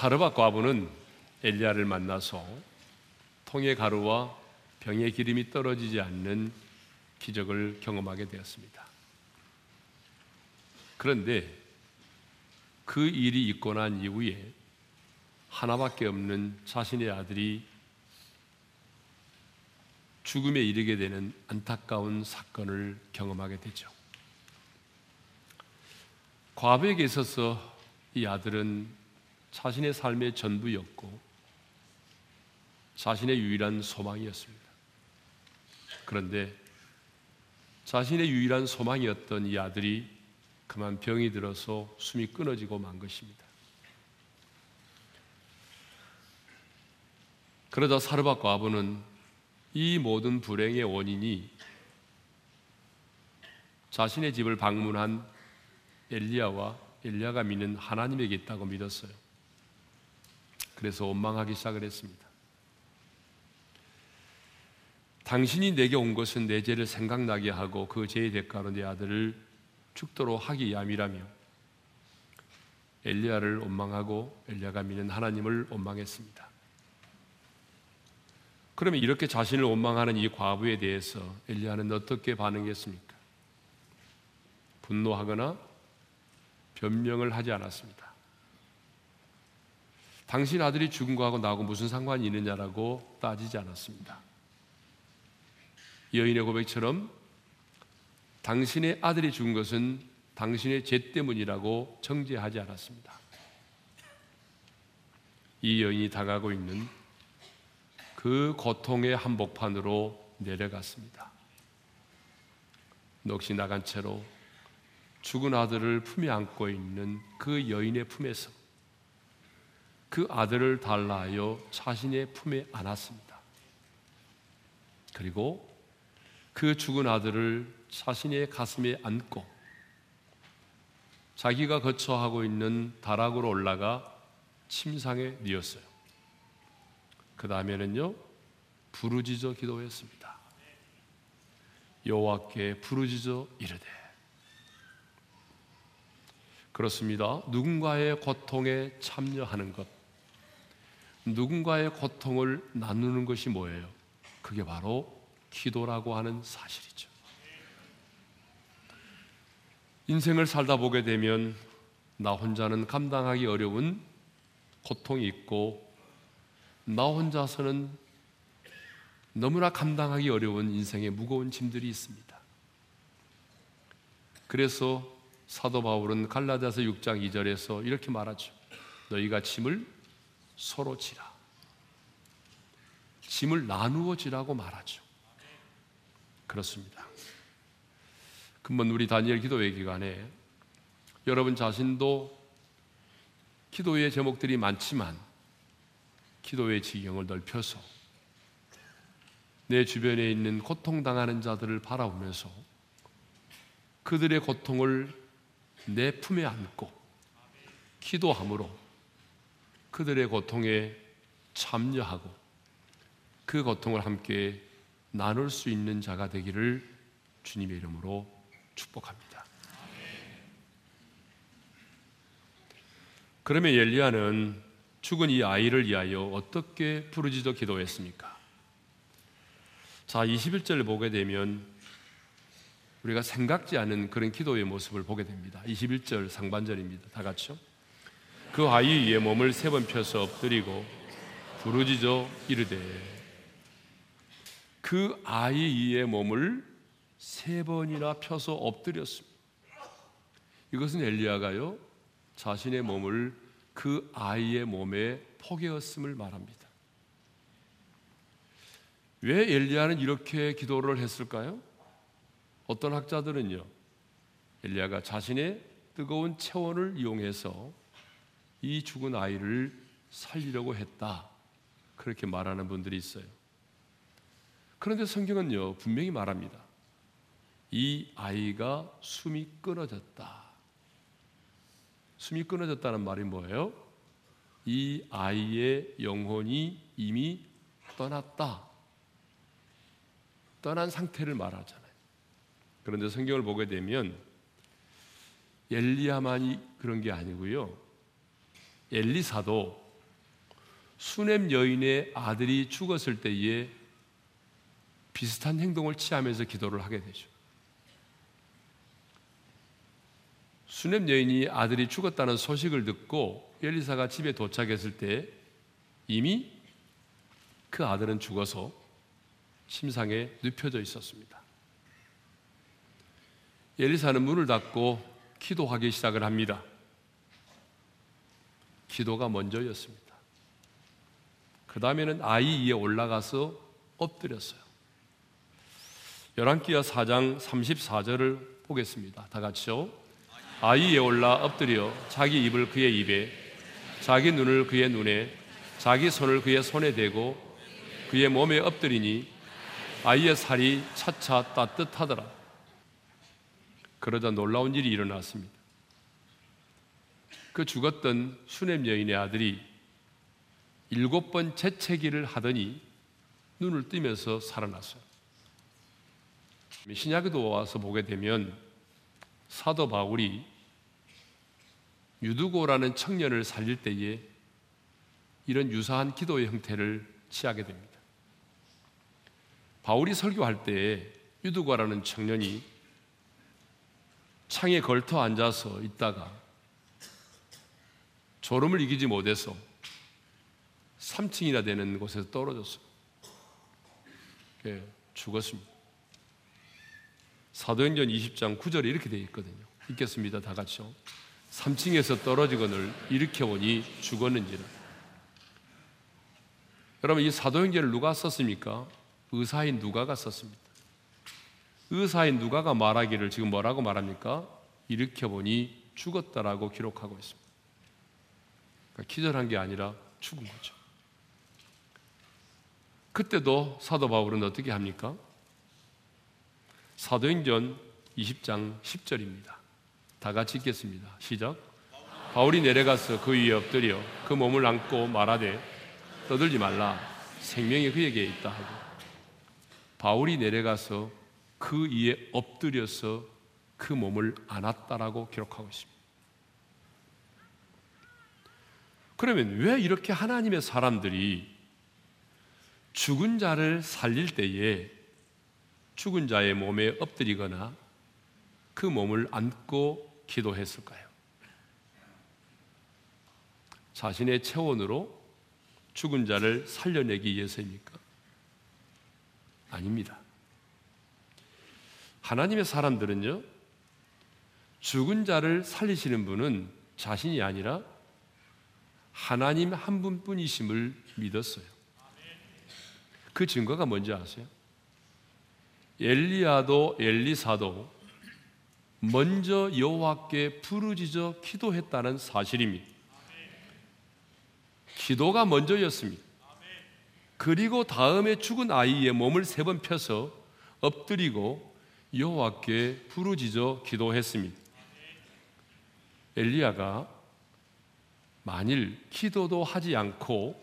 사르밧 과부는 엘리야를 만나서 통의 가루와 병의 기름이 떨어지지 않는 기적을 경험하게 되었습니다. 그런데 그 일이 있고 난 이후에 하나밖에 없는 자신의 아들이 죽음에 이르게 되는 안타까운 사건을 경험하게 되죠. 과부에게 있어서 이 아들은 자신의 삶의 전부였고 자신의 유일한 소망이었습니다. 그런데 자신의 유일한 소망이었던 이 아들이 그만 병이 들어서 숨이 끊어지고 만 것입니다. 그러자 사르밧 과부는 이 모든 불행의 원인이 자신의 집을 방문한 엘리야와 엘리야가 믿는 하나님에게 있다고 믿었어요. 그래서 원망하기 시작을 했습니다. 당신이 내게 온 것은 내 죄를 생각나게 하고 그 죄의 대가로 내 아들을 죽도록 하기 위함이라며 엘리야를 원망하고 엘리야가 믿는 하나님을 원망했습니다. 그러면 이렇게 자신을 원망하는 이 과부에 대해서 엘리야는 어떻게 반응했습니까? 분노하거나 변명을 하지 않았습니다. 당신 아들이 죽은 거하고 나하고 무슨 상관이 있느냐라고 따지지 않았습니다. 여인의 고백처럼 당신의 아들이 죽은 것은 당신의 죄 때문이라고 정죄하지 않았습니다. 이 여인이 당하고 있는 그 고통의 한복판으로 내려갔습니다. 넋이 나간 채로 죽은 아들을 품에 안고 있는 그 여인의 품에서 그 아들을 달라 하여 자신의 품에 안았습니다. 그리고 그 죽은 아들을 자신의 가슴에 안고 자기가 거처하고 있는 다락으로 올라가 침상에 뉘었어요. 그 다음에는요 부르짖어 기도했습니다. 여호와께 부르짖어 이르되 그렇습니다. 누군가의 고통에 참여하는 것, 누군가의 고통을 나누는 것이 뭐예요? 그게 바로 기도라고 하는 사실이죠. 인생을 살다 보게 되면 나 혼자는 감당하기 어려운 고통이 있고 나 혼자서는 너무나 감당하기 어려운 인생의 무거운 짐들이 있습니다. 그래서 사도 바울은 갈라디아서 6장 2절에서 이렇게 말하죠. 너희가 짐을 서로 지라. 짐을 나누어 지라고 말하죠. 그렇습니다. 금번 우리 다니엘 기도회 기간에 여러분 자신도 기도의 제목들이 많지만 기도의 지경을 넓혀서 내 주변에 있는 고통당하는 자들을 바라보면서 그들의 고통을 내 품에 안고 기도함으로 그들의 고통에 참여하고 그 고통을 함께 나눌 수 있는 자가 되기를 주님의 이름으로 축복합니다. 그러면 엘리야는 죽은 이 아이를 위하여 어떻게 부르짖어 기도했습니까? 자, 21절을 보게 되면 우리가 생각지 않은 그런 기도의 모습을 보게 됩니다. 21절 상반절입니다. 다 같이요. 그 아이 위에 몸을 세 번 펴서 엎드리고 부르짖어 이르되 그 아이 위에 몸을 세 번이나 펴서 엎드렸습니다. 이것은 엘리야가요 자신의 몸을 그 아이의 몸에 포개었음을 말합니다. 왜 엘리야는 이렇게 기도를 했을까요? 어떤 학자들은요, 엘리야가 자신의 뜨거운 체온을 이용해서 이 죽은 아이를 살리려고 했다. 그렇게 말하는 분들이 있어요. 그런데 성경은요, 분명히 말합니다. 이 아이가 숨이 끊어졌다. 숨이 끊어졌다는 말이 뭐예요? 이 아이의 영혼이 이미 떠났다. 떠난 상태를 말하잖아요. 그런데 성경을 보게 되면 엘리야만이 그런 게 아니고요. 엘리사도 수냄 여인의 아들이 죽었을 때에 비슷한 행동을 취하면서 기도를 하게 되죠. 수냄 여인이 아들이 죽었다는 소식을 듣고 엘리사가 집에 도착했을 때 이미 그 아들은 죽어서 심상에 눕혀져 있었습니다. 엘리사는 문을 닫고 기도하기 시작을 합니다. 기도가 먼저였습니다. 그 다음에는 아이 위에 올라가서 엎드렸어요. 열왕기하 4장 34절을 보겠습니다. 다 같이요. 아이 위에 올라 엎드려 자기 입을 그의 입에 자기 눈을 그의 눈에 자기 손을 그의 손에 대고 그의 몸에 엎드리니 아이의 살이 차차 따뜻하더라. 그러자 놀라운 일이 일어났습니다. 그 죽었던 수냄 여인의 아들이 일곱 번 재채기를 하더니 눈을 뜨면서 살아났어요. 신약에도 와서 보게 되면 사도 바울이 유두고라는 청년을 살릴 때에 이런 유사한 기도의 형태를 취하게 됩니다. 바울이 설교할 때 유두고라는 청년이 창에 걸터 앉아서 있다가 졸음을 이기지 못해서 3층이나 되는 곳에서 떨어졌어요. 예, 죽었습니다. 사도행전 20장 9절에 이렇게 되어 있거든요. 읽겠습니다. 다 같이요. 3층에서 떨어지거늘 일으켜보니 죽었는지라. 여러분 이 사도행전을 누가 썼습니까? 의사인 누가가 썼습니다. 의사인 누가가 말하기를 지금 뭐라고 말합니까? 일으켜보니 죽었다라고 기록하고 있습니다. 그러니까 기절한 게 아니라 죽은 거죠. 그때도 사도 바울은 어떻게 합니까? 사도행전 20장 10절입니다. 다 같이 읽겠습니다. 시작. 바울이 내려가서 그 위에 엎드려 그 몸을 안고 말하되 떠들지 말라 생명이 그에게 있다 하고 바울이 내려가서 그 위에 엎드려서 그 몸을 안았다라고 기록하고 있습니다. 그러면 왜 이렇게 하나님의 사람들이 죽은 자를 살릴 때에 죽은 자의 몸에 엎드리거나 그 몸을 안고 기도했을까요? 자신의 체온으로 죽은 자를 살려내기 위해서입니까? 아닙니다. 하나님의 사람들은요, 죽은 자를 살리시는 분은 자신이 아니라 하나님 한 분뿐이심을 믿었어요. 그 증거가 뭔지 아세요? 엘리야도 엘리사도 먼저 여호와께 부르짖어 기도했다는 사실입니다. 기도가 먼저였습니다. 그리고 다음에 죽은 아이의 몸을 세 번 펴서 엎드리고 여호와께 부르짖어 기도했습니다. 엘리야가 만일 기도도 하지 않고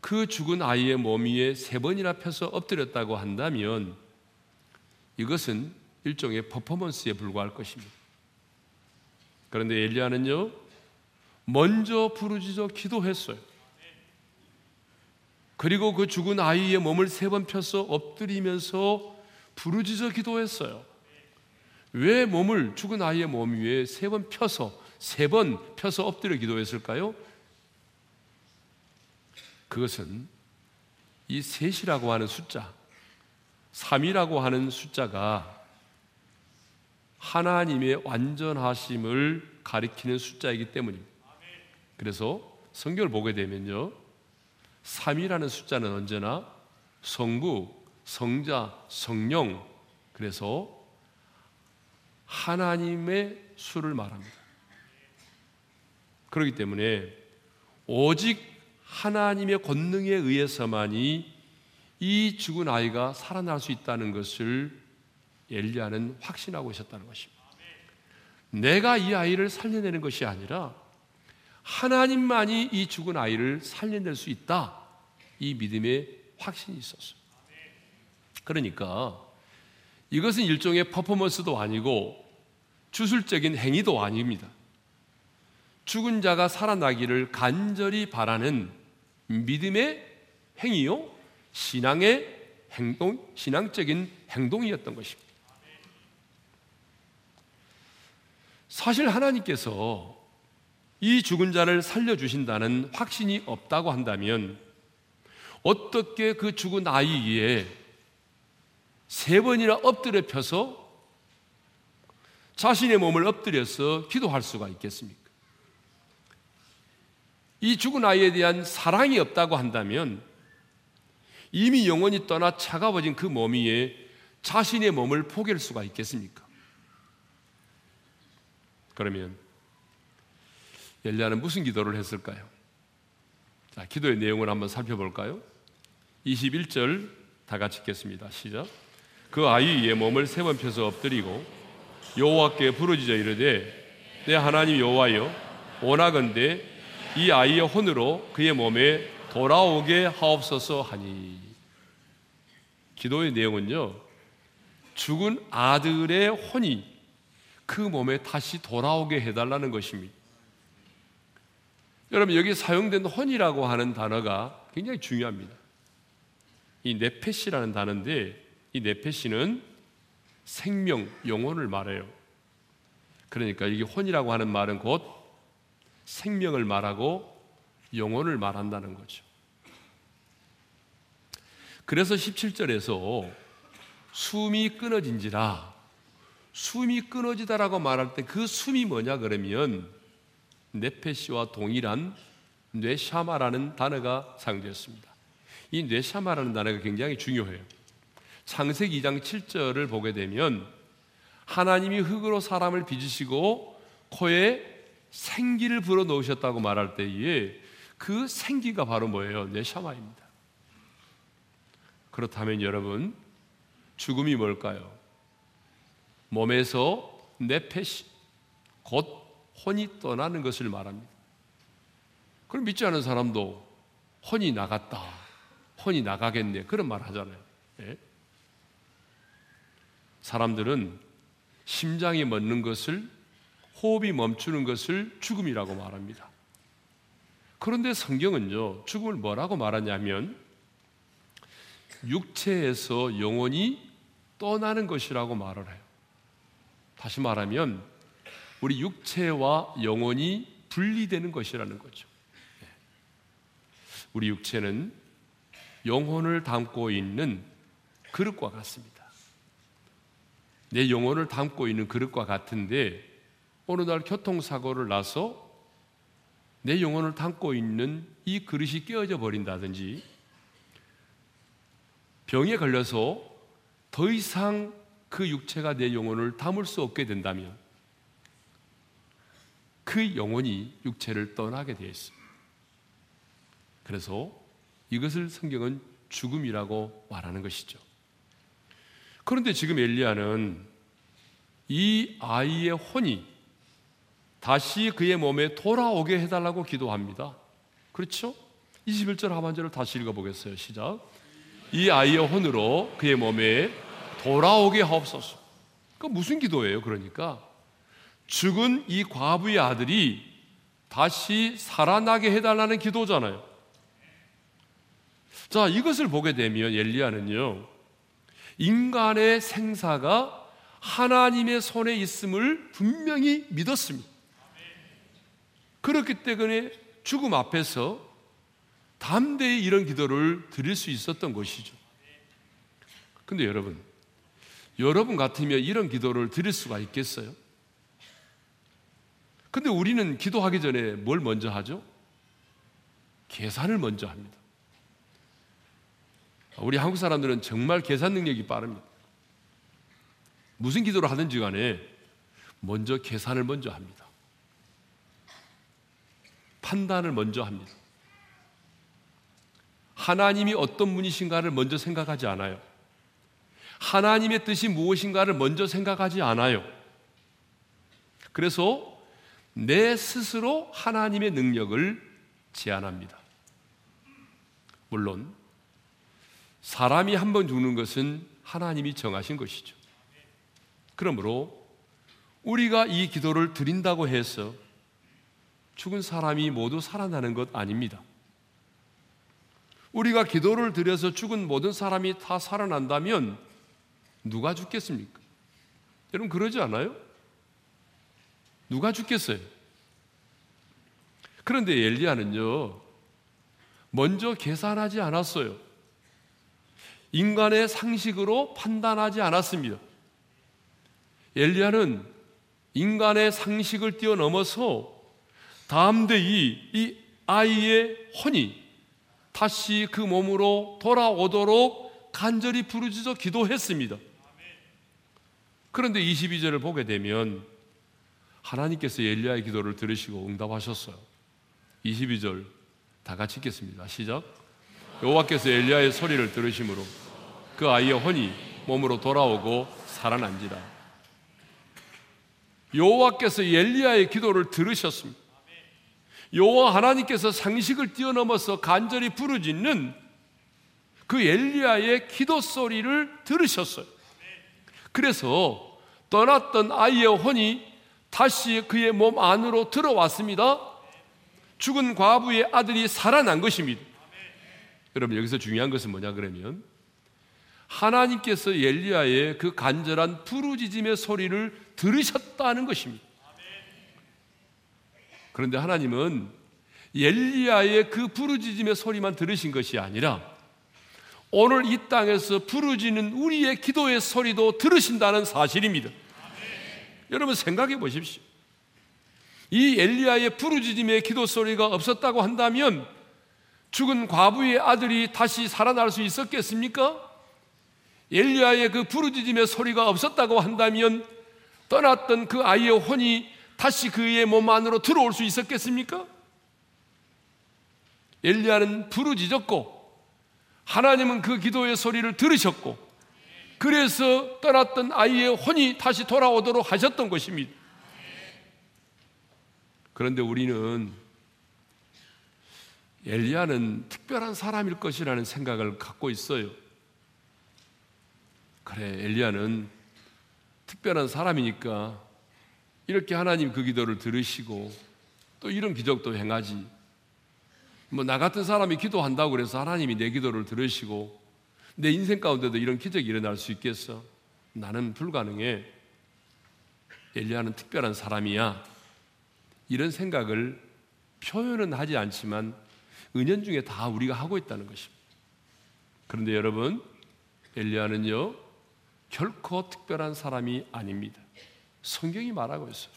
그 죽은 아이의 몸 위에 세 번이나 펴서 엎드렸다고 한다면 이것은 일종의 퍼포먼스에 불과할 것입니다. 그런데 엘리야는요, 먼저 부르짖어 기도했어요. 그리고 그 죽은 아이의 몸을 세 번 펴서 엎드리면서 부르짖어 기도했어요. 왜 몸을 죽은 아이의 몸 위에 세 번 펴서 세 번 펴서 엎드려 기도했을까요? 그것은 이 셋이라고 하는 숫자, 3이라고 하는 숫자가 하나님의 완전하심을 가리키는 숫자이기 때문입니다. 그래서 성경을 보게 되면요. 3이라는 숫자는 언제나 성부, 성자, 성령, 그래서 하나님의 수를 말합니다. 그렇기 때문에 오직 하나님의 권능에 의해서만이 이 죽은 아이가 살아날 수 있다는 것을 엘리야는 확신하고 있었다는 것입니다. 내가 이 아이를 살려내는 것이 아니라 하나님만이 이 죽은 아이를 살려낼 수 있다. 이 믿음의 확신이 있었어요. 그러니까 이것은 일종의 퍼포먼스도 아니고 주술적인 행위도 아닙니다. 죽은 자가 살아나기를 간절히 바라는 믿음의 행위요, 신앙의 행동, 신앙적인 행동이었던 것입니다. 사실 하나님께서 이 죽은 자를 살려주신다는 확신이 없다고 한다면 어떻게 그 죽은 아이 위에 세 번이나 엎드려 펴서 자신의 몸을 엎드려서 기도할 수가 있겠습니까? 이 죽은 아이에 대한 사랑이 없다고 한다면 이미 영원히 떠나 차가워진 그 몸 위에 자신의 몸을 포기할 수가 있겠습니까? 그러면 엘리야는 무슨 기도를 했을까요? 자, 기도의 내용을 한번 살펴볼까요? 21절 다 같이 읽겠습니다. 시작. 그 아이 위에 몸을 세 번 펴서 엎드리고 여호와께 부르짖어 이르되 내 하나님 여호와여 원하건대 이 아이의 혼으로 그의 몸에 돌아오게 하옵소서 하니 기도의 내용은요 죽은 아들의 혼이 그 몸에 다시 돌아오게 해달라는 것입니다. 여러분 여기 사용된 혼이라고 하는 단어가 굉장히 중요합니다. 이 네페시라는 단어인데 이 네페시는 생명, 영혼을 말해요. 그러니까 이게 혼이라고 하는 말은 곧 생명을 말하고 영혼을 말한다는 거죠. 그래서 17절에서 숨이 끊어진지라 숨이 끊어지다라고 말할 때 그 숨이 뭐냐 그러면 네페시와 동일한 뇌샤마라는 단어가 사용되었습니다. 이 뇌샤마라는 단어가 굉장히 중요해요. 창세기 2장 7절을 보게 되면 하나님이 흙으로 사람을 빚으시고 코에 생기를 불어 넣으셨다고 말할 때에 그 생기가 바로 뭐예요? 뇌샤마입니다. 그렇다면 여러분 죽음이 뭘까요? 몸에서 내패시 곧 혼이 떠나는 것을 말합니다. 그럼 믿지 않은 사람도 혼이 나갔다. 혼이 나가겠네. 그런 말 하잖아요. 예? 사람들은 심장이 멎는 것을 호흡이 멈추는 것을 죽음이라고 말합니다. 그런데 성경은요, 죽음을 뭐라고 말하냐면 육체에서 영혼이 떠나는 것이라고 말을 해요. 다시 말하면 우리 육체와 영혼이 분리되는 것이라는 거죠. 네. 우리 육체는 영혼을 담고 있는 그릇과 같습니다. 내 영혼을 담고 있는 그릇과 같은데 어느 날 교통사고를 나서 내 영혼을 담고 있는 이 그릇이 깨어져 버린다든지 병에 걸려서 더 이상 그 육체가 내 영혼을 담을 수 없게 된다면 그 영혼이 육체를 떠나게 되어 있습니다. 그래서 이것을 성경은 죽음이라고 말하는 것이죠. 그런데 지금 엘리야는 이 아이의 혼이 다시 그의 몸에 돌아오게 해달라고 기도합니다. 그렇죠? 21절 하반절을 다시 읽어보겠어요. 시작. 이 아이의 혼으로 그의 몸에 돌아오게 하옵소서. 그 무슨 기도예요? 그러니까 죽은 이 과부의 아들이 다시 살아나게 해달라는 기도잖아요. 자, 이것을 보게 되면 엘리야는요, 인간의 생사가 하나님의 손에 있음을 분명히 믿었습니다. 그렇기 때문에 죽음 앞에서 담대히 이런 기도를 드릴 수 있었던 것이죠. 근데 여러분, 여러분 같으면 이런 기도를 드릴 수가 있겠어요? 근데 우리는 기도하기 전에 뭘 먼저 하죠? 계산을 먼저 합니다. 우리 한국 사람들은 정말 계산 능력이 빠릅니다. 무슨 기도를 하든지 간에 먼저 계산을 먼저 합니다. 판단을 먼저 합니다. 하나님이 어떤 분이신가를 먼저 생각하지 않아요. 하나님의 뜻이 무엇인가를 먼저 생각하지 않아요. 그래서 내 스스로 하나님의 능력을 제안합니다. 물론 사람이 한 번 죽는 것은 하나님이 정하신 것이죠. 그러므로 우리가 이 기도를 드린다고 해서 죽은 사람이 모두 살아나는 것 아닙니다. 우리가 기도를 드려서 죽은 모든 사람이 다 살아난다면 누가 죽겠습니까? 여러분 그러지 않아요? 누가 죽겠어요? 그런데 엘리야는요, 먼저 계산하지 않았어요. 인간의 상식으로 판단하지 않았습니다. 엘리야는 인간의 상식을 뛰어넘어서 다음대이 이 아이의 혼이 다시 그 몸으로 돌아오도록 간절히 부르짖어 기도했습니다. 그런데 22절을 보게 되면 하나님께서 엘리야의 기도를 들으시고 응답하셨어요. 22절 다 같이 읽겠습니다. 시작. 여호와께서 엘리야의 소리를 들으심으로 그 아이의 혼이 몸으로 돌아오고 살아난지라. 여호와께서 엘리야의 기도를 들으셨습니다. 여호와 하나님께서 상식을 뛰어넘어서 간절히 부르짖는 그 엘리야의 기도 소리를 들으셨어요. 그래서 떠났던 아이의 혼이 다시 그의 몸 안으로 들어왔습니다. 죽은 과부의 아들이 살아난 것입니다. 여러분 여기서 중요한 것은 뭐냐 그러면 하나님께서 엘리야의 그 간절한 부르짖음의 소리를 들으셨다는 것입니다. 그런데 하나님은 엘리야의 그 부르짖음의 소리만 들으신 것이 아니라 오늘 이 땅에서 부르짖는 우리의 기도의 소리도 들으신다는 사실입니다. 여러분 생각해 보십시오. 이 엘리야의 부르짖음의 기도 소리가 없었다고 한다면 죽은 과부의 아들이 다시 살아날 수 있었겠습니까? 엘리야의 그 부르짖음의 소리가 없었다고 한다면 떠났던 그 아이의 혼이 다시 그의 몸 안으로 들어올 수 있었겠습니까? 엘리야는 부르짖었고 하나님은 그 기도의 소리를 들으셨고 그래서 떠났던 아이의 혼이 다시 돌아오도록 하셨던 것입니다. 그런데 우리는 엘리야는 특별한 사람일 것이라는 생각을 갖고 있어요. 그래, 엘리야는 특별한 사람이니까 이렇게 하나님 그 기도를 들으시고 또 이런 기적도 행하지. 뭐 나 같은 사람이 기도한다고 그래서 하나님이 내 기도를 들으시고 내 인생 가운데도 이런 기적이 일어날 수 있겠어? 나는 불가능해. 엘리야는 특별한 사람이야. 이런 생각을 표현은 하지 않지만 은연중에 다 우리가 하고 있다는 것입니다. 그런데 여러분, 엘리야는요, 결코 특별한 사람이 아닙니다. 성경이 말하고 있어요.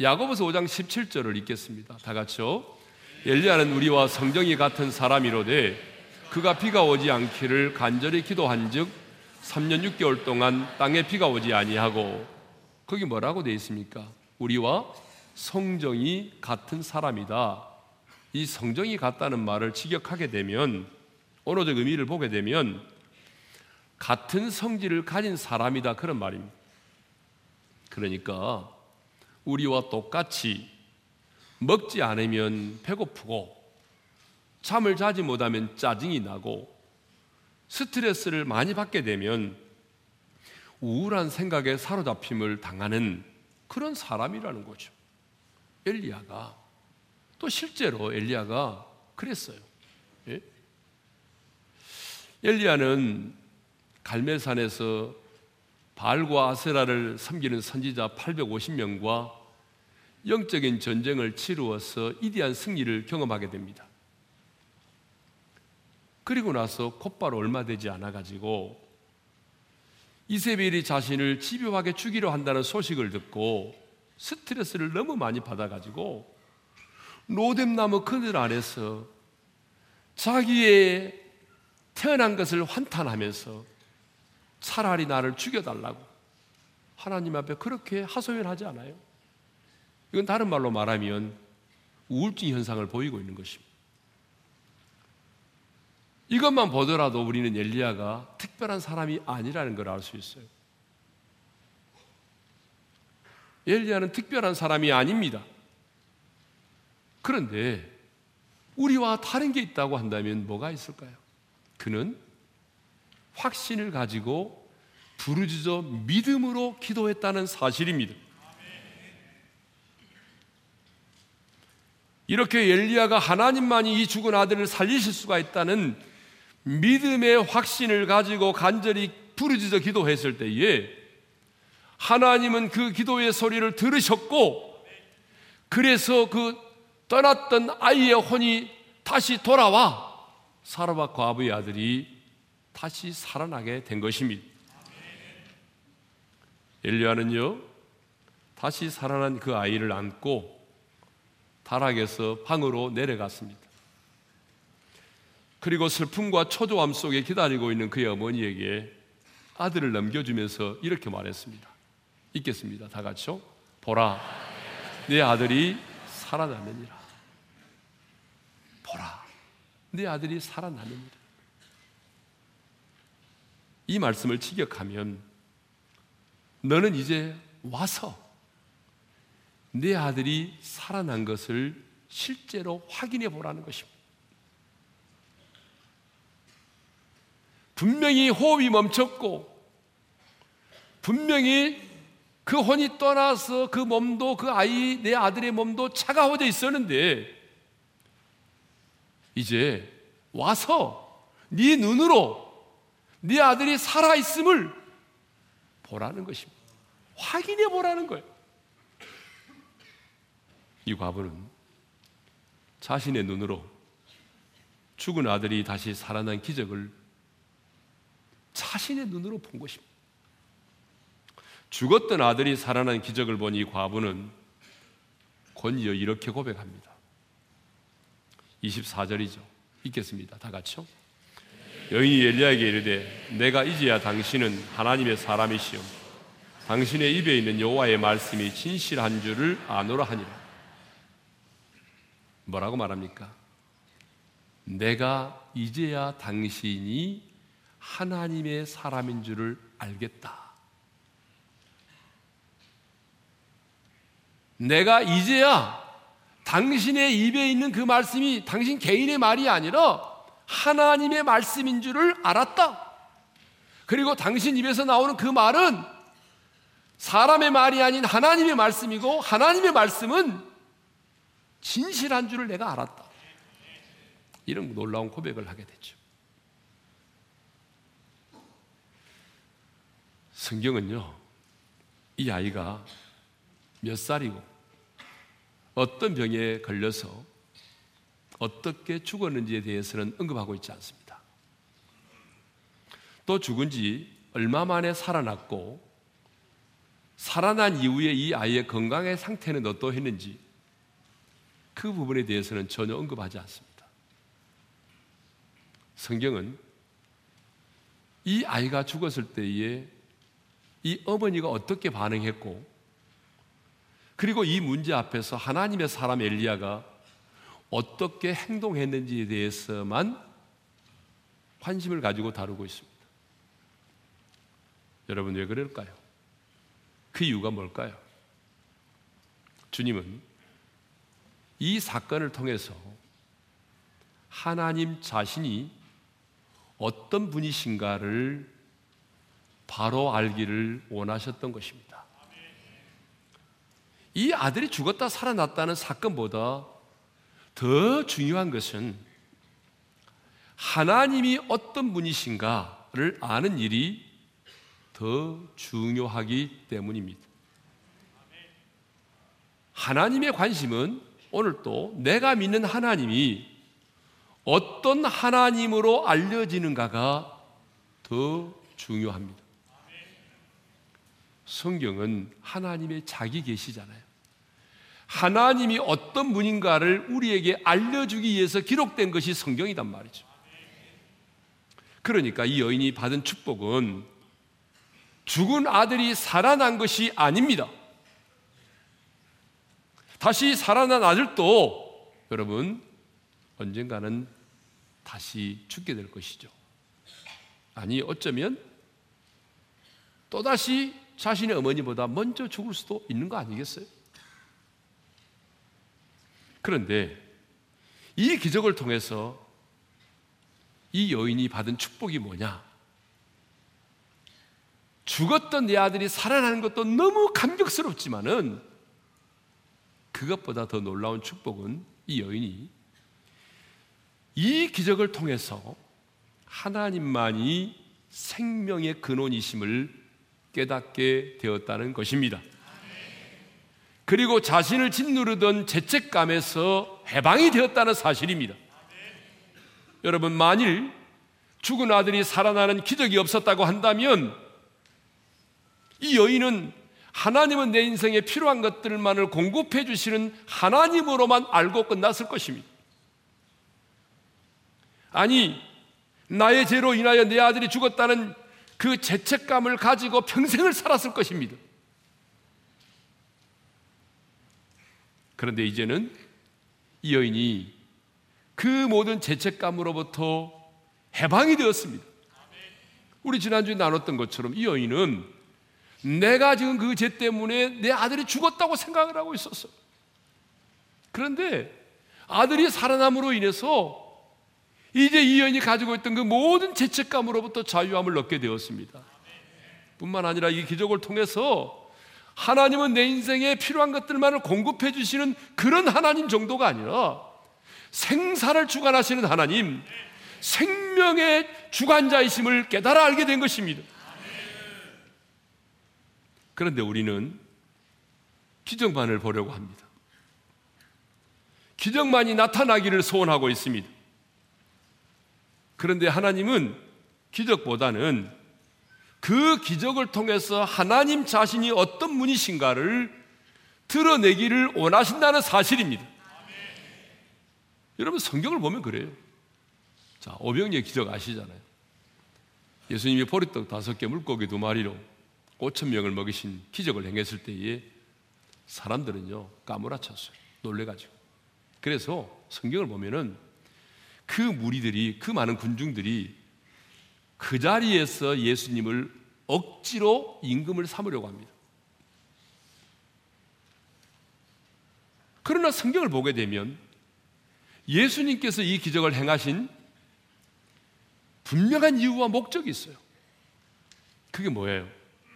야고보서 5장 17절을 읽겠습니다. 다 같이요. 엘리야는 우리와 성정이 같은 사람이로되 그가 비가 오지 않기를 간절히 기도한즉 3년 6개월 동안 땅에 비가 오지 아니하고 거기 뭐라고 되어 있습니까? 우리와 성정이 같은 사람이다. 이 성정이 같다는 말을 직역하게 되면 언어적 의미를 보게 되면 같은 성질을 가진 사람이다 그런 말입니다. 그러니까 우리와 똑같이 먹지 않으면 배고프고 잠을 자지 못하면 짜증이 나고 스트레스를 많이 받게 되면 우울한 생각에 사로잡힘을 당하는 그런 사람이라는 거죠. 엘리야가 또 실제로 엘리야가 그랬어요. 예? 엘리야는 갈멜산에서 발과 아세라를 섬기는 선지자 850명과 영적인 전쟁을 치루어서 이디한 승리를 경험하게 됩니다. 그리고 나서 곧바로 얼마 되지 않아 가지고 이세벨이 자신을 집요하게 죽이려 한다는 소식을 듣고 스트레스를 너무 많이 받아 가지고 노뎀나무 그늘 아래서 자기의 태어난 것을 환탄하면서 차라리 나를 죽여달라고 하나님 앞에 그렇게 하소연하지 않아요? 이건 다른 말로 말하면 우울증 현상을 보이고 있는 것입니다. 이것만 보더라도 우리는 엘리야가 특별한 사람이 아니라는 걸 알 수 있어요. 엘리야는 특별한 사람이 아닙니다. 그런데 우리와 다른 게 있다고 한다면 뭐가 있을까요? 그는 확신을 가지고 부르짖어 믿음으로 기도했다는 사실입니다. 이렇게 엘리야가 하나님만이 이 죽은 아들을 살리실 수가 있다는 믿음의 확신을 가지고 간절히 부르짖어 기도했을 때에 하나님은 그 기도의 소리를 들으셨고 그래서 그 떠났던 아이의 혼이 다시 돌아와 사라바 과부의 아들이 다시 살아나게 된 것입니다. 엘리야는요 다시 살아난 그 아이를 안고 다락에서 방으로 내려갔습니다. 그리고 슬픔과 초조함 속에 기다리고 있는 그의 어머니에게 아들을 넘겨주면서 이렇게 말했습니다. 읽겠습니다. 다 같이요. 보라, 내 아들이 살아났느니라. 보라, 내 아들이 살아났느니라. 이 말씀을 직역하면 너는 이제 와서 내 아들이 살아난 것을 실제로 확인해 보라는 것입니다. 분명히 호흡이 멈췄고 분명히 그 혼이 떠나서 그 몸도 그 아이 내 아들의 몸도 차가워져 있었는데 이제 와서 네 눈으로 네 아들이 살아 있음을 보라는 것입니다. 확인해 보라는 거예요. 이 과부는 자신의 눈으로 죽은 아들이 다시 살아난 기적을 자신의 눈으로 본 것입니다. 죽었던 아들이 살아난 기적을 본 이 과부는 곧이어 이렇게 고백합니다. 24절이죠. 읽겠습니다. 다 같이요. 여인이 엘리야에게 이르되 내가 이제야 당신은 하나님의 사람이시오 당신의 입에 있는 여호와의 말씀이 진실한 줄을 아노라 하니라. 뭐라고 말합니까? 내가 이제야 당신이 하나님의 사람인 줄을 알겠다. 내가 이제야 당신의 입에 있는 그 말씀이 당신 개인의 말이 아니라 하나님의 말씀인 줄을 알았다. 그리고 당신 입에서 나오는 그 말은 사람의 말이 아닌 하나님의 말씀이고 하나님의 말씀은 진실한 줄을 내가 알았다. 이런 놀라운 고백을 하게 되죠. 성경은요, 이 아이가 몇 살이고 어떤 병에 걸려서 어떻게 죽었는지에 대해서는 언급하고 있지 않습니다. 또 죽은 지 얼마 만에 살아났고 살아난 이후에 이 아이의 건강의 상태는 어떠했는지 그 부분에 대해서는 전혀 언급하지 않습니다. 성경은 이 아이가 죽었을 때에 이 어머니가 어떻게 반응했고 그리고 이 문제 앞에서 하나님의 사람 엘리야가 어떻게 행동했는지에 대해서만 관심을 가지고 다루고 있습니다. 여러분 왜 그럴까요? 그 이유가 뭘까요? 주님은 이 사건을 통해서 하나님 자신이 어떤 분이신가를 바로 알기를 원하셨던 것입니다. 이 아들이 죽었다 살아났다는 사건보다 더 중요한 것은 하나님이 어떤 분이신가를 아는 일이 더 중요하기 때문입니다. 하나님의 관심은 오늘 또 내가 믿는 하나님이 어떤 하나님으로 알려지는가가 더 중요합니다. 성경은 하나님의 자기 계시잖아요. 하나님이 어떤 분인가를 우리에게 알려주기 위해서 기록된 것이 성경이단 말이죠. 그러니까 이 여인이 받은 축복은 죽은 아들이 살아난 것이 아닙니다. 다시 살아난 아들도 여러분 언젠가는 다시 죽게 될 것이죠. 아니 어쩌면 또다시 자신의 어머니보다 먼저 죽을 수도 있는 거 아니겠어요? 그런데 이 기적을 통해서 이 여인이 받은 축복이 뭐냐? 죽었던 내 아들이 살아나는 것도 너무 감격스럽지만은 그것보다 더 놀라운 축복은 이 여인이 이 기적을 통해서 하나님만이 생명의 근원이심을 깨닫게 되었다는 것입니다. 그리고 자신을 짓누르던 죄책감에서 해방이 되었다는 사실입니다. 여러분, 만일 죽은 아들이 살아나는 기적이 없었다고 한다면 이 여인은 하나님은 내 인생에 필요한 것들만을 공급해 주시는 하나님으로만 알고 끝났을 것입니다. 아니, 나의 죄로 인하여 내 아들이 죽었다는 그 죄책감을 가지고 평생을 살았을 것입니다. 그런데 이제는 이 여인이 그 모든 죄책감으로부터 해방이 되었습니다. 우리 지난주에 나눴던 것처럼 이 여인은 내가 지금 그 죄 때문에 내 아들이 죽었다고 생각을 하고 있었어. 그런데 아들이 살아남으로 인해서 이제 이 여인이 가지고 있던 그 모든 죄책감으로부터 자유함을 얻게 되었습니다. 뿐만 아니라 이 기적을 통해서 하나님은 내 인생에 필요한 것들만을 공급해 주시는 그런 하나님 정도가 아니라 생사를 주관하시는 하나님, 생명의 주관자이심을 깨달아 알게 된 것입니다. 그런데 우리는 기적만을 보려고 합니다. 기적만이 나타나기를 소원하고 있습니다. 그런데 하나님은 기적보다는 그 기적을 통해서 하나님 자신이 어떤 분이신가를 드러내기를 원하신다는 사실입니다. 여러분 성경을 보면 그래요. 자, 오병이의 기적 아시잖아요. 예수님이 보리떡 다섯 개, 물고기 두 마리로 5천 명을 먹이신 기적을 행했을 때에 사람들은요 까무라쳤어요. 놀래가지고. 그래서 성경을 보면은 그 무리들이 그 많은 군중들이 그 자리에서 예수님을 억지로 임금을 삼으려고 합니다. 그러나 성경을 보게 되면 예수님께서 이 기적을 행하신 분명한 이유와 목적이 있어요. 그게 뭐예요?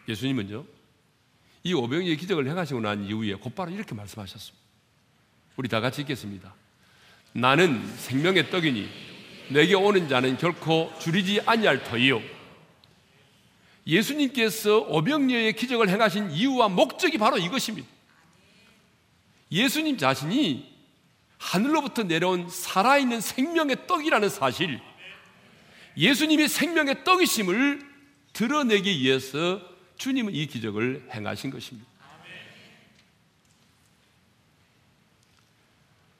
예수님은요, 이 오병이의 기적을 행하시고 난 이후에 곧바로 이렇게 말씀하셨습니다. 우리 다 같이 읽겠습니다. 나는 생명의 떡이니 내게 오는 자는 결코 줄이지 아니할 터이요. 예수님께서 오병이의 기적을 행하신 이유와 목적이 바로 이것입니다. 예수님 자신이 하늘로부터 내려온 살아있는 생명의 떡이라는 사실, 예수님이 생명의 떡이심을 드러내기 위해서 주님은 이 기적을 행하신 것입니다.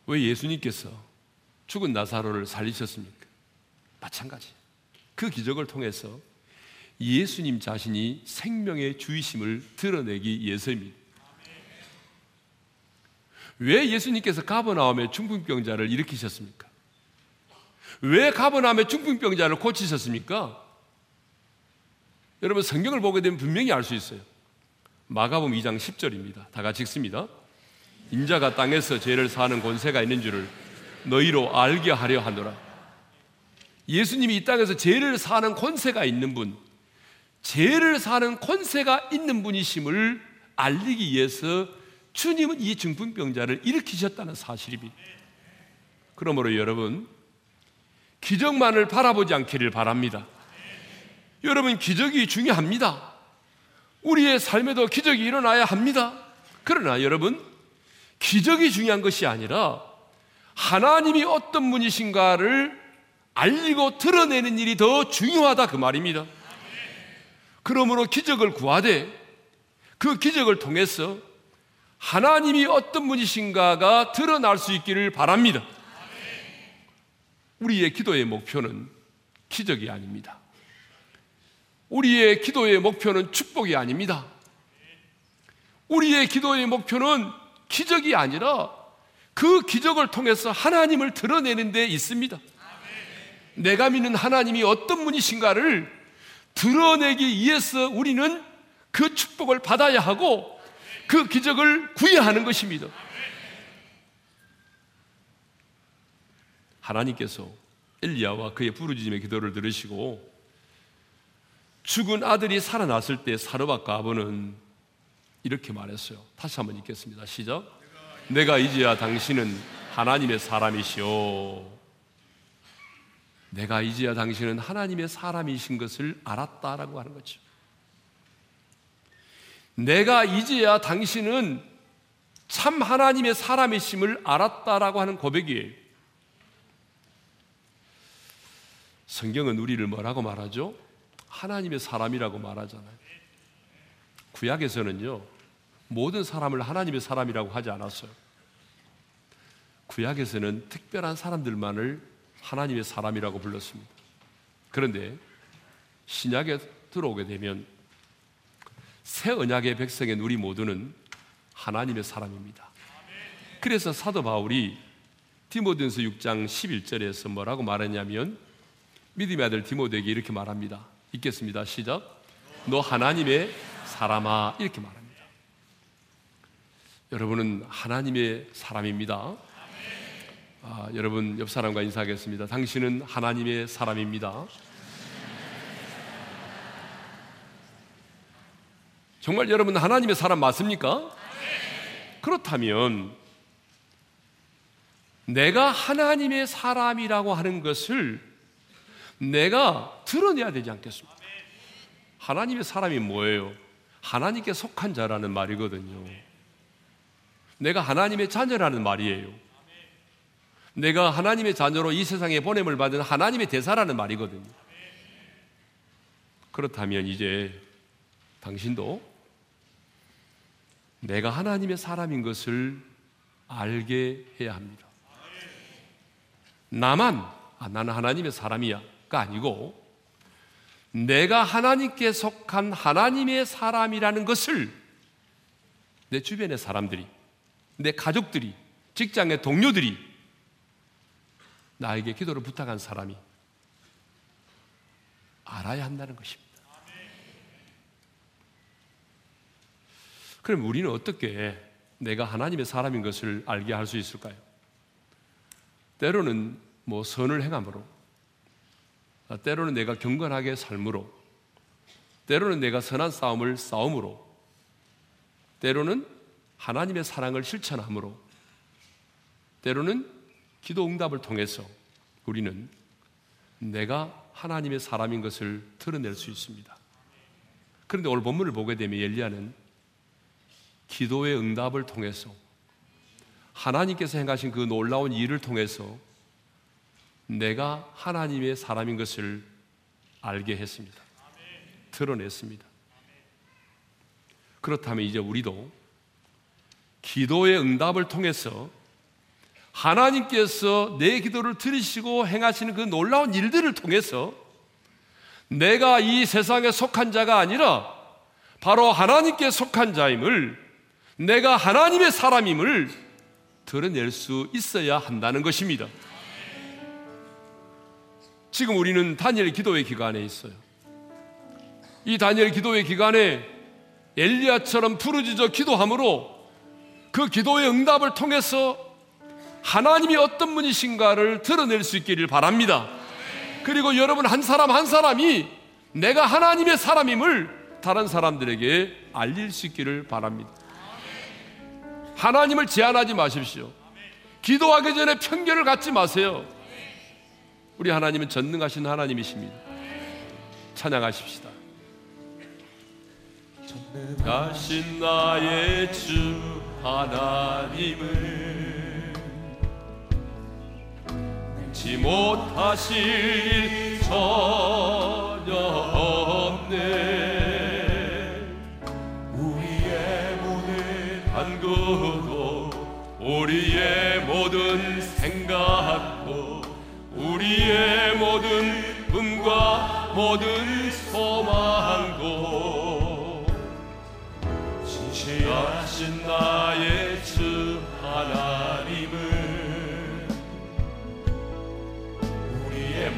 왜 예수님께서 죽은 나사로를 살리셨습니까? 마찬가지. 그 기적을 통해서 예수님 자신이 생명의 주이심을 드러내기 위해서입니다. 왜 예수님께서 가버나움의 중풍병자를 일으키셨습니까? 왜 가버나움의 중풍병자를 고치셨습니까? 여러분 성경을 보게 되면 분명히 알 수 있어요. 마가복음 2장 10절입니다. 다 같이 읽습니다. 인자가 땅에서 죄를 사는 권세가 있는 줄을 너희로 알게 하려 하노라. 예수님이 이 땅에서 죄를 사는 권세가 있는 분, 죄를 사는 권세가 있는 분이심을 알리기 위해서 주님은 이 중풍병자를 일으키셨다는 사실입니다. 그러므로 여러분, 기적만을 바라보지 않기를 바랍니다. 여러분, 기적이 중요합니다. 우리의 삶에도 기적이 일어나야 합니다. 그러나 여러분, 기적이 중요한 것이 아니라 하나님이 어떤 분이신가를 알리고 드러내는 일이 더 중요하다 그 말입니다. 그러므로 기적을 구하되 그 기적을 통해서 하나님이 어떤 분이신가가 드러날 수 있기를 바랍니다. 우리의 기도의 목표는 기적이 아닙니다. 우리의 기도의 목표는 축복이 아닙니다. 우리의 기도의 목표는 기적이 아니라 그 기적을 통해서 하나님을 드러내는 데 있습니다. 내가 믿는 하나님이 어떤 분이신가를 드러내기 위해서 우리는 그 축복을 받아야 하고 그 기적을 구해야 하는 것입니다. 하나님께서 엘리야와 그의 부르짖음의 기도를 들으시고 죽은 아들이 살아났을 때 사르밧과 아버는 이렇게 말했어요. 다시 한번 읽겠습니다. 시작. 내가 이제야 당신은 하나님의 사람이시오. 내가 이제야 당신은 하나님의 사람이신 것을 알았다라고 하는 거죠. 내가 이제야 당신은 참 하나님의 사람이심을 알았다라고 하는 고백이에요. 성경은 우리를 뭐라고 말하죠? 하나님의 사람이라고 말하잖아요. 구약에서는요, 모든 사람을 하나님의 사람이라고 하지 않았어요. 구약에서는 특별한 사람들만을 하나님의 사람이라고 불렀습니다. 그런데 신약에 들어오게 되면 새 언약의 백성인 우리 모두는 하나님의 사람입니다. 그래서 사도 바울이 디모데서 6장 11절에서 뭐라고 말했냐면 믿음의 아들 디모데에게 이렇게 말합니다. 읽겠습니다. 시작. 너 하나님의 사람아 이렇게 말합니다. 여러분은 하나님의 사람입니다. 아, 여러분 옆 사람과 인사하겠습니다. 당신은 하나님의 사람입니다. 정말 여러분 하나님의 사람 맞습니까? 그렇다면 내가 하나님의 사람이라고 하는 것을 내가 드러내야 되지 않겠습니까? 하나님의 사람이 뭐예요? 하나님께 속한 자라는 말이거든요. 내가 하나님의 자녀라는 말이에요. 내가 하나님의 자녀로 이 세상에 보냄을 받은 하나님의 대사라는 말이거든요. 그렇다면 이제 당신도 내가 하나님의 사람인 것을 알게 해야 합니다. 나만, 아, 나는 하나님의 사람이야가 아니고, 내가 하나님께 속한 하나님의 사람이라는 것을 내 주변의 사람들이, 내 가족들이, 직장의 동료들이 나에게 기도를 부탁한 사람이 알아야 한다는 것입니다. 그럼 우리는 어떻게 내가 하나님의 사람인 것을 알게 할 수 있을까요? 때로는 뭐 선을 행함으로, 때로는 내가 경건하게 삶으로, 때로는 내가 선한 싸움을 싸움으로, 때로는 하나님의 사랑을 실천함으로, 때로는 기도 응답을 통해서 우리는 내가 하나님의 사람인 것을 드러낼 수 있습니다. 그런데 오늘 본문을 보게 되면 엘리야는 기도의 응답을 통해서 하나님께서 행하신 그 놀라운 일을 통해서 내가 하나님의 사람인 것을 알게 했습니다. 드러냈습니다. 그렇다면 이제 우리도 기도의 응답을 통해서 하나님께서 내 기도를 들으시고 행하시는 그 놀라운 일들을 통해서 내가 이 세상에 속한 자가 아니라 바로 하나님께 속한 자임을 내가 하나님의 사람임을 드러낼 수 있어야 한다는 것입니다. 지금 우리는 다니엘 기도의 기간에 있어요. 이 다니엘 기도의 기간에 엘리야처럼 부르짖어 기도함으로 그 기도의 응답을 통해서 하나님이 어떤 분이신가를 드러낼 수 있기를 바랍니다. 그리고 여러분 한 사람 한 사람이 내가 하나님의 사람임을 다른 사람들에게 알릴 수 있기를 바랍니다. 하나님을 제한하지 마십시오. 기도하기 전에 편견을 갖지 마세요. 우리 하나님은 전능하신 하나님이십니다. 찬양하십시다. 전능하신 나의 주 하나님을 지 못하실 전혀 없네. 우리의 모든 생각도 우리의 모든 꿈과 모든 소망도 진실하신 나의 주 하나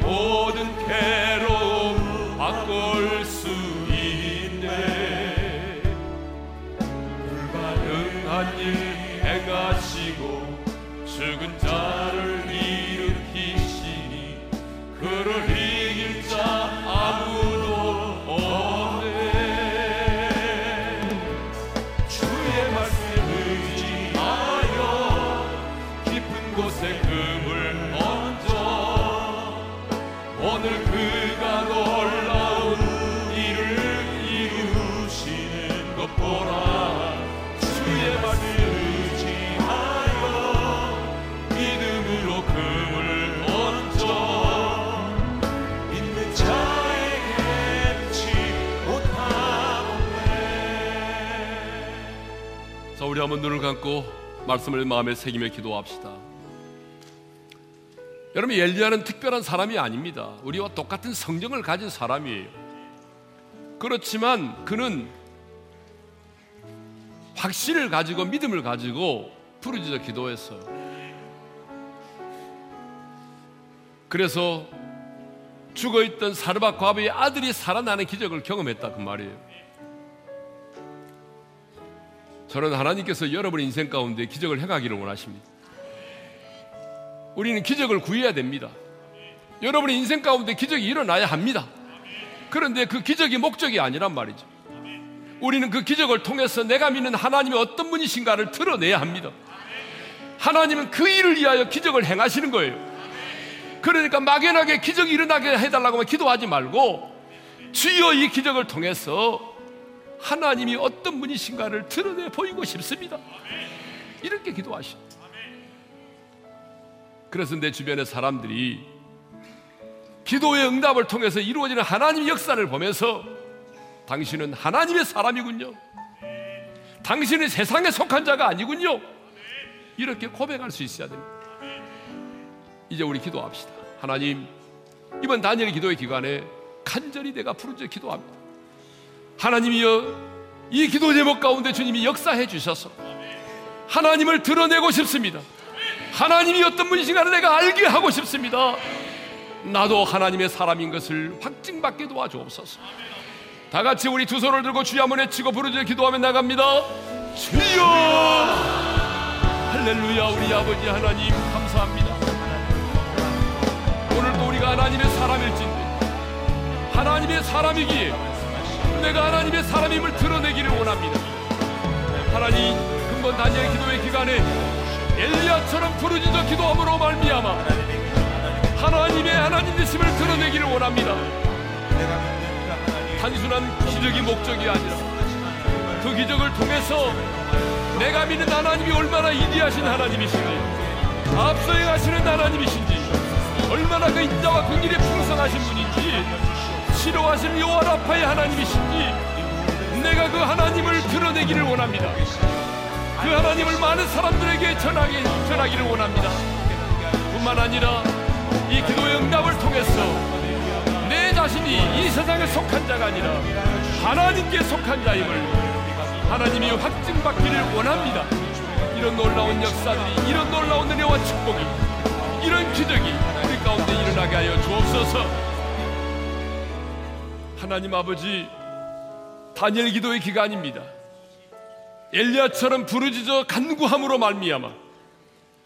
모든 괴로움 바꿀 수 있네. 불가능한 일 죽은 자를 일으키시니 그를 한번 눈을 감고 말씀을 마음에 새기며 기도합시다 여러분 엘리야는 특별한 사람이 아닙니다. 우리와 똑같은 성정을 가진 사람이에요. 그렇지만 그는 확신을 가지고 믿음을 가지고 부르짖어 기도했어요. 그래서 죽어 있던 사르밧 과부의 아들이 살아나는 기적을 경험했다 그 말이에요. 저는 하나님께서 여러분 인생 가운데 기적을 행하기를 원하십니다. 우리는 기적을 구해야 됩니다. 여러분의 인생 가운데 기적이 일어나야 합니다. 그런데 그 기적이 목적이 아니란 말이죠. 우리는 그 기적을 통해서 내가 믿는 하나님이 어떤 분이신가를 드러내야 합니다. 하나님은 그 일을 위하여 기적을 행하시는 거예요. 그러니까 막연하게 기적이 일어나게 해달라고 기도하지 말고 주여 이 기적을 통해서 하나님이 어떤 분이신가를 드러내 보이고 싶습니다. 이렇게 기도하시죠. 그래서 내 주변의 사람들이 기도의 응답을 통해서 이루어지는 하나님의 역사를 보면서 당신은 하나님의 사람이군요. 당신은 세상에 속한 자가 아니군요. 이렇게 고백할 수 있어야 됩니다. 이제 우리 기도합시다. 하나님, 이번 다니엘 기도의 기간에 간절히 내가 부르짖어 기도합니다. 하나님이여, 이 기도 제목 가운데 주님이 역사해 주셔서 하나님을 드러내고 싶습니다. 하나님이 어떤 분이신가를 내가 알게 하고 싶습니다. 나도 하나님의 사람인 것을 확증받게 도와주옵소서. 다 같이 우리 두 손을 들고 주여 한번 외치고 부르짖어 기도하며 나갑니다. 주여! 할렐루야 우리 아버지 하나님 감사합니다. 오늘도 우리가 하나님의 사람일진데 하나님의 사람이기에 내가 하나님의 사람임을 드러내기를 원합니다. 하나님 근본 다니엘 기도의 기간에 엘리야처럼 부르짖어 기도함으로 말미암아 하나님의 하나님 되심을 드러내기를 원합니다. 단순한 기적이 목적이 아니라 그 기적을 통해서 내가 믿는 하나님이 얼마나 이디하신 하나님이신지 앞서 행하시는 하나님이신지 얼마나 그 인자와 그 일에 풍성하신 분인지 싫어하시는 여호와 라파의 하나님이신지 내가 그 하나님을 드러내기를 원합니다. 그 하나님을 많은 사람들에게 전하기, 전하기를 원합니다. 뿐만 아니라 이 기도의 응답을 통해서 내 자신이 이 세상에 속한 자가 아니라 하나님께 속한 자임을 하나님이 확증받기를 원합니다. 이런 놀라운 역사들이 이런 놀라운 은혜와 축복이 이런 기적이 우리 가운데 일어나게 하여 주옵소서. 하나님 아버지 다니엘 기도의 기간입니다. 엘리야처럼 부르짖어 간구함으로 말미암아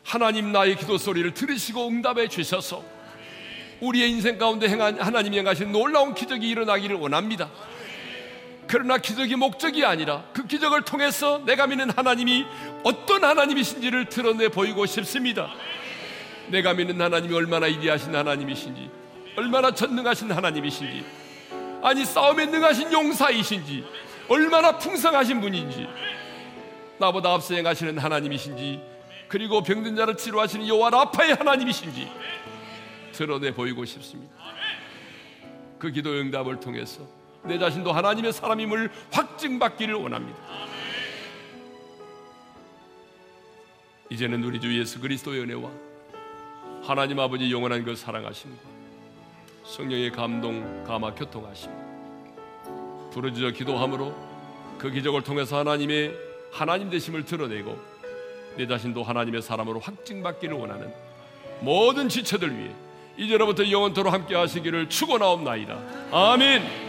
하나님 나의 기도 소리를 들으시고 응답해 주셔서 우리의 인생 가운데 행한 하나님이 행하신 놀라운 기적이 일어나기를 원합니다. 그러나 기적이 목적이 아니라 그 기적을 통해서 내가 믿는 하나님이 어떤 하나님이신지를 드러내 보이고 싶습니다. 내가 믿는 하나님이 얼마나 이디하신 하나님이신지, 얼마나 전능하신 하나님이신지, 아니 싸움에 능하신 용사이신지, 얼마나 풍성하신 분인지, 나보다 앞서 행하시는 하나님이신지 그리고 병든 자를 치료하시는 여호와 라파의 하나님이신지 드러내 보이고 싶습니다. 그 기도 응답을 통해서 내 자신도 하나님의 사람임을 확증받기를 원합니다. 이제는 우리 주 예수 그리스도의 은혜와 하나님 아버지 영원한 그 사랑하심과 성령의 감동, 감화, 교통하심 부르짖어 기도함으로 그 기적을 통해서 하나님의 하나님 되심을 드러내고 내 자신도 하나님의 사람으로 확증받기를 원하는 모든 지체들 위해 이제로부터 영원토로 함께 하시기를 축원하옵나이다. 아멘.